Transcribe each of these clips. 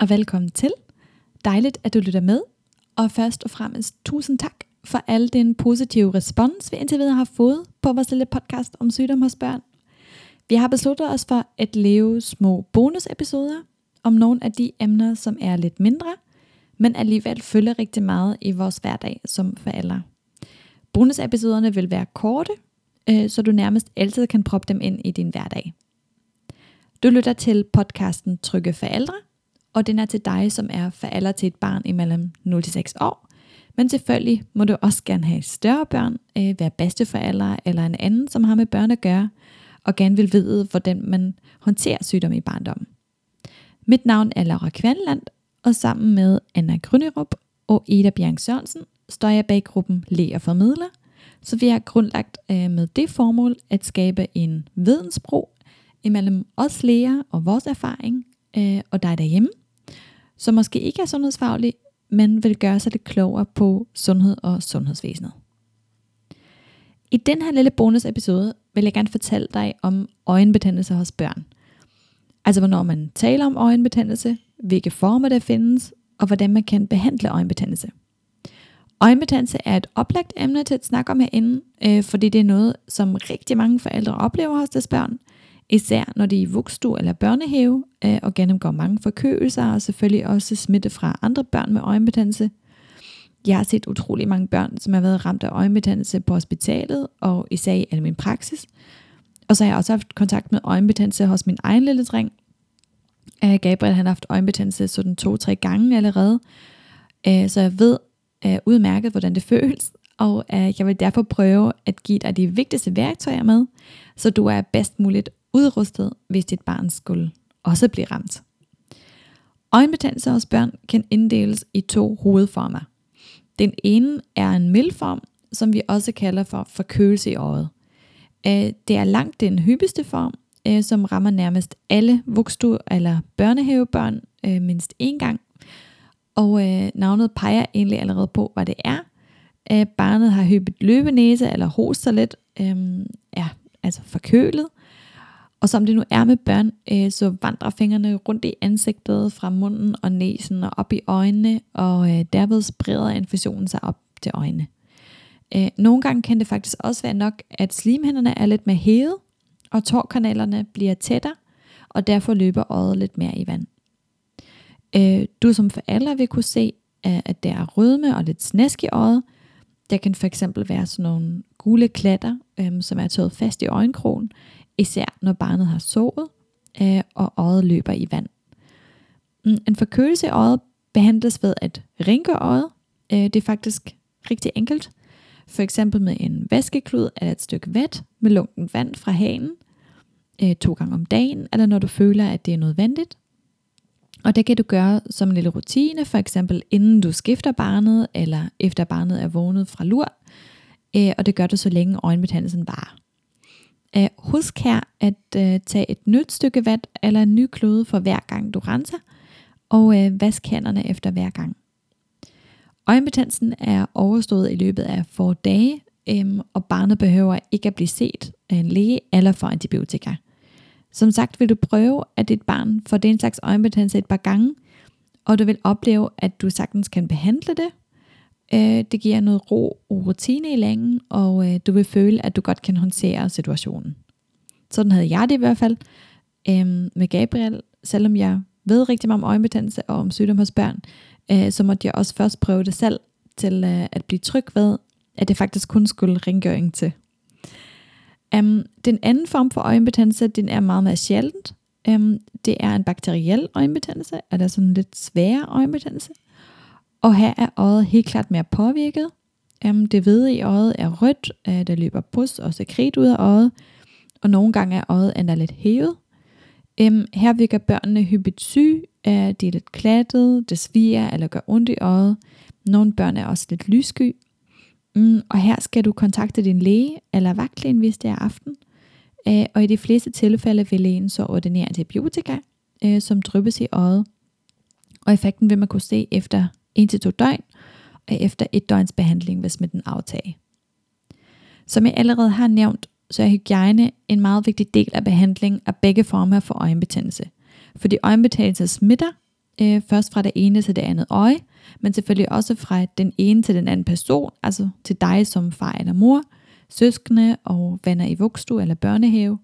Og velkommen til. Dejligt, at du lytter med. Og først og fremmest tusind tak for al den positive respons, vi indtil videre har fået på vores lille podcast om sygdom hos børn. Vi har besluttet os for at lave små bonusepisoder om nogle af de emner, som er lidt mindre, men alligevel følger rigtig meget i vores hverdag som forældre. Bonusepisoderne vil være korte, øh, så du nærmest altid kan proppe dem ind i din hverdag. Du lytter til podcasten Trygge Forældre, og den er til dig, som er forælder til et barn imellem 0 til 6 år. Men selvfølgelig må du også gerne have større børn, øh, være bedsteforældre eller en anden, som har med børn at gøre, og gerne vil vide, hvordan man håndterer sygdom i barndommen. Mit navn er Laura Kvanland, og sammen med Anna Grønnerup og Ida Bjerg Sørensen står jeg bag gruppen Le og Formidler, så vi har grundlagt øh, med det formål at skabe en vidensbro imellem os læger og vores erfaring øh, og dig derhjemme, som måske ikke er sundhedsfaglig, men vil gøre sig lidt klogere på sundhed og sundhedsvæsenet. I den her lille bonusepisode vil jeg gerne fortælle dig om øjenbetændelse hos børn. Altså hvornår man taler om øjenbetændelse, hvilke former der findes, og hvordan man kan behandle øjenbetændelse. Øjenbetændelse er et oplagt emne til at snakke om herinde, øh, fordi det er noget, som rigtig mange forældre oplever hos deres børn, især når de er i vugstue eller børnehave øh, og gennemgår mange forkølelser og selvfølgelig også smitte fra andre børn med øjenbetændelse. Jeg har set utrolig mange børn, som har været ramt af øjenbetændelse på hospitalet og især i al min praksis. Og så har jeg også haft kontakt med øjenbetændelse hos min egen lille dreng. Øh, Gabriel han har haft øjenbetændelse sådan to-tre gange allerede. Øh, så jeg ved øh, udmærket, hvordan det føles. Og øh, jeg vil derfor prøve at give dig de vigtigste værktøjer med, så du er bedst muligt udrustet, hvis dit barn skulle også blive ramt. Øjenbetændelse hos børn kan inddeles i to hovedformer. Den ene er en mild form, som vi også kalder for forkølelse i øjet. Øh, det er langt den hyppigste form, øh, som rammer nærmest alle vokstue- eller børnehavebørn mindst én gang. Og øh, navnet peger egentlig allerede på, hvad det er. Øh, barnet har hyppet løbenæse eller hoster lidt, øhm, er altså forkølet, og som det nu er med børn, øh, så vandrer fingrene rundt i ansigtet, fra munden og næsen og op i øjnene, og øh, derved spreder infusionen sig op til øjnene. Øh, nogle gange kan det faktisk også være nok, at slimhænderne er lidt mere hævet, og tårkanalerne bliver tættere, og derfor løber øjet lidt mere i vand. Øh, du som forælder vil kunne se, at der er rødme og lidt snæsk i øjet. Der kan for eksempel være sådan nogle gule klatter, øh, som er taget fast i øjenkrogen, især når barnet har sovet, øh, og øjet løber i vand. Mm, en forkølelse i øjet behandles ved at rinke øjet. Øh, det er faktisk rigtig enkelt. For eksempel med en vaskeklud eller et stykke vat med lunken vand fra hanen øh, to gange om dagen, eller når du føler, at det er nødvendigt. Og det kan du gøre som en lille rutine, for eksempel inden du skifter barnet, eller efter barnet er vågnet fra lur. Øh, og det gør du så længe øjenbetændelsen varer. Øh, husk her at øh, tage et nyt stykke vand eller en ny klode for hver gang du renser, og vask hænderne efter hver gang. Øjenbetændelsen er overstået i løbet af få dage, øhm, og barnet behøver ikke at blive set af en læge eller for antibiotika. Som sagt vil du prøve, at dit barn får den slags øjenbetændelse et par gange, og du vil opleve, at du sagtens kan behandle det, Øh, det giver noget ro og rutine i længen, og øh, du vil føle, at du godt kan håndtere situationen. Sådan havde jeg det i hvert fald øh, med Gabriel. Selvom jeg ved rigtig meget om øjenbetændelse og om sygdom hos børn, øh, så måtte jeg også først prøve det selv til øh, at blive tryg ved, at det faktisk kun skulle rengøring til. Um, den anden form for øjenbetændelse, den er meget mere sjældent. Um, det er en bakteriel øjenbetændelse, eller sådan en lidt sværere øjenbetændelse. Og her er øjet helt klart mere påvirket. Um, det hvide i øjet er rødt, uh, der løber pus og sekret ud af øjet, og nogle gange er øjet endda lidt hævet. Um, her virker børnene hyppigt syge, uh, de er lidt klattede, det sviger eller gør ondt i øjet. Nogle børn er også lidt lyssky. Mm, og her skal du kontakte din læge eller vagtlægen, hvis det er aften. Øh, og i de fleste tilfælde vil lægen så ordinere antibiotika, øh, som dryppes i øjet. Og effekten vil man kunne se efter 1-2 døgn, og efter et døgns behandling, hvis smitten aftager. Som jeg allerede har nævnt, så er hygiejne en meget vigtig del af behandling af begge former for øjenbetændelse. Fordi øjenbetændelse smitter øh, først fra det ene til det andet øje, men selvfølgelig også fra den ene til den anden person, altså til dig som far eller mor, søskende og venner i vugstue eller børnehave.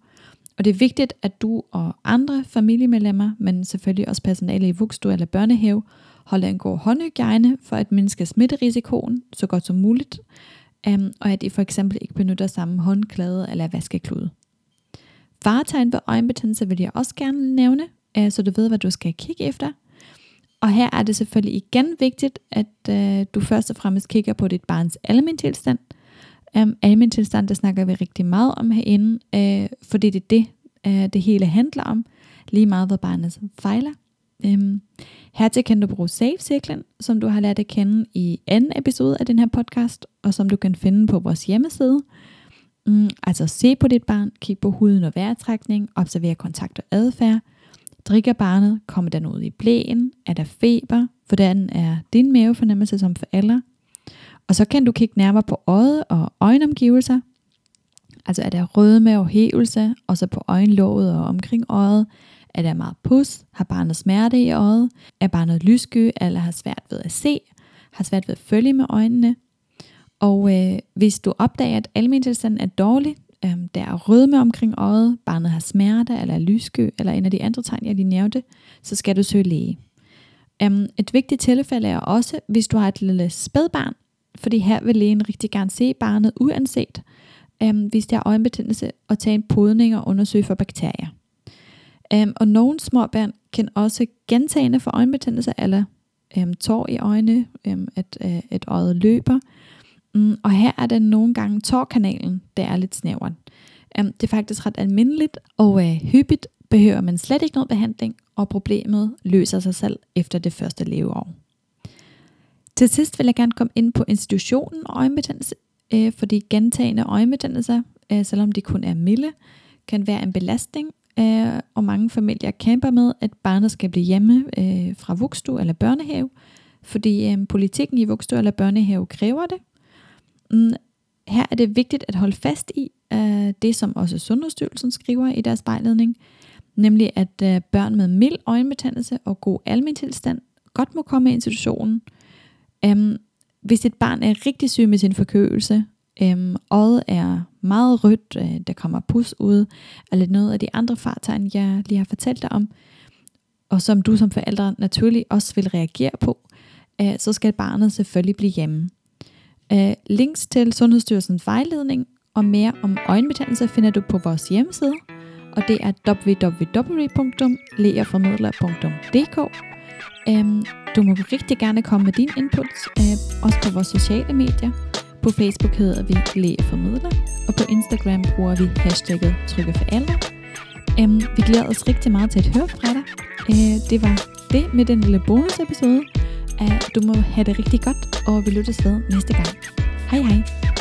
Og det er vigtigt, at du og andre familiemedlemmer, men selvfølgelig også personale i vugstue eller børnehave, holder en god håndhygiejne for at mindske smitterisikoen så godt som muligt, um, og at I for eksempel ikke benytter samme håndklæde eller vaskeklude. Faretegn ved øjenbetændelse vil jeg også gerne nævne, øh, så du ved, hvad du skal kigge efter. Og her er det selvfølgelig igen vigtigt, at øh, du først og fremmest kigger på dit barns almindeligtilstand. Um, øhm, almindeligtilstand, der snakker vi rigtig meget om herinde, øh, fordi det er det, øh, det hele handler om. Lige meget, hvad barnet fejler. Øhm, um, Hertil kan du bruge Safe-cirklen, som du har lært at kende i anden episode af den her podcast, og som du kan finde på vores hjemmeside. Mm, altså se på dit barn, kig på huden og vejrtrækning, observer kontakt og adfærd. Drikker barnet? Kommer den ud i blæen? Er der feber? Hvordan er din mavefornemmelse som forælder? Og så kan du kigge nærmere på øjet og øjenomgivelser. Altså er der rødme og hævelse, og så på øjenlåget og omkring øjet. Er der meget pus? Har barnet smerte i øjet? Er barnet lyssky eller har svært ved at se? Har svært ved at følge med øjnene? Og øh, hvis du opdager, at almindeligheden er dårlig, øh, der er rødme omkring øjet, barnet har smerte eller er lyssky, eller en af de andre tegn, jeg lige nævnte, så skal du søge læge. Um, et vigtigt tilfælde er også, hvis du har et lille spædbarn, fordi her vil lægen rigtig gerne se barnet uanset, um, hvis der er øjenbetændelse, og tage en podning og undersøge for bakterier. Um, og nogle små børn kan også gentagende få øjenbetændelse eller um, tår i øjnene, um, at, uh, at øjet løber. Mm, og her er det nogle gange tårkanalen, der er lidt snæveren. Um, det er faktisk ret almindeligt, og uh, hyppigt behøver man slet ikke noget behandling, og problemet løser sig selv efter det første leveår. Til sidst vil jeg gerne komme ind på institutionen og øjenbetændelse, uh, fordi gentagende øjenbetændelser, uh, selvom de kun er milde, kan være en belastning øh, og mange familier kæmper med, at barnet skal blive hjemme øh, fra vugstue eller børnehave, fordi øh, politikken i vugstue eller børnehave kræver det. Mm, her er det vigtigt at holde fast i øh, det, som også Sundhedsstyrelsen skriver i deres vejledning, nemlig at øh, børn med mild øjenbetændelse og god almindelighed godt må komme i institutionen. Um, hvis et barn er rigtig syg med sin forkølelse, Øhm, øjet er meget rødt, øh, der kommer pus ud, eller noget af de andre fartegn, jeg lige har fortalt dig om, og som du som forældre naturlig også vil reagere på, øh, så skal barnet selvfølgelig blive hjemme. Øh, links til Sundhedsstyrelsens vejledning og mere om øjenbetændelse finder du på vores hjemmeside, og det er www.leerformidler.dk. Øhm, du må rigtig gerne komme med din input, øh, også på vores sociale medier. På Facebook hedder vi Lægeformidler, og på Instagram bruger vi hashtagget Trygge for alle. Øhm, vi glæder os rigtig meget til at høre fra dig. Uh, det var det med den lille bonusepisode. Uh, du må have det rigtig godt, og vi lyttes ved næste gang. Hej hej!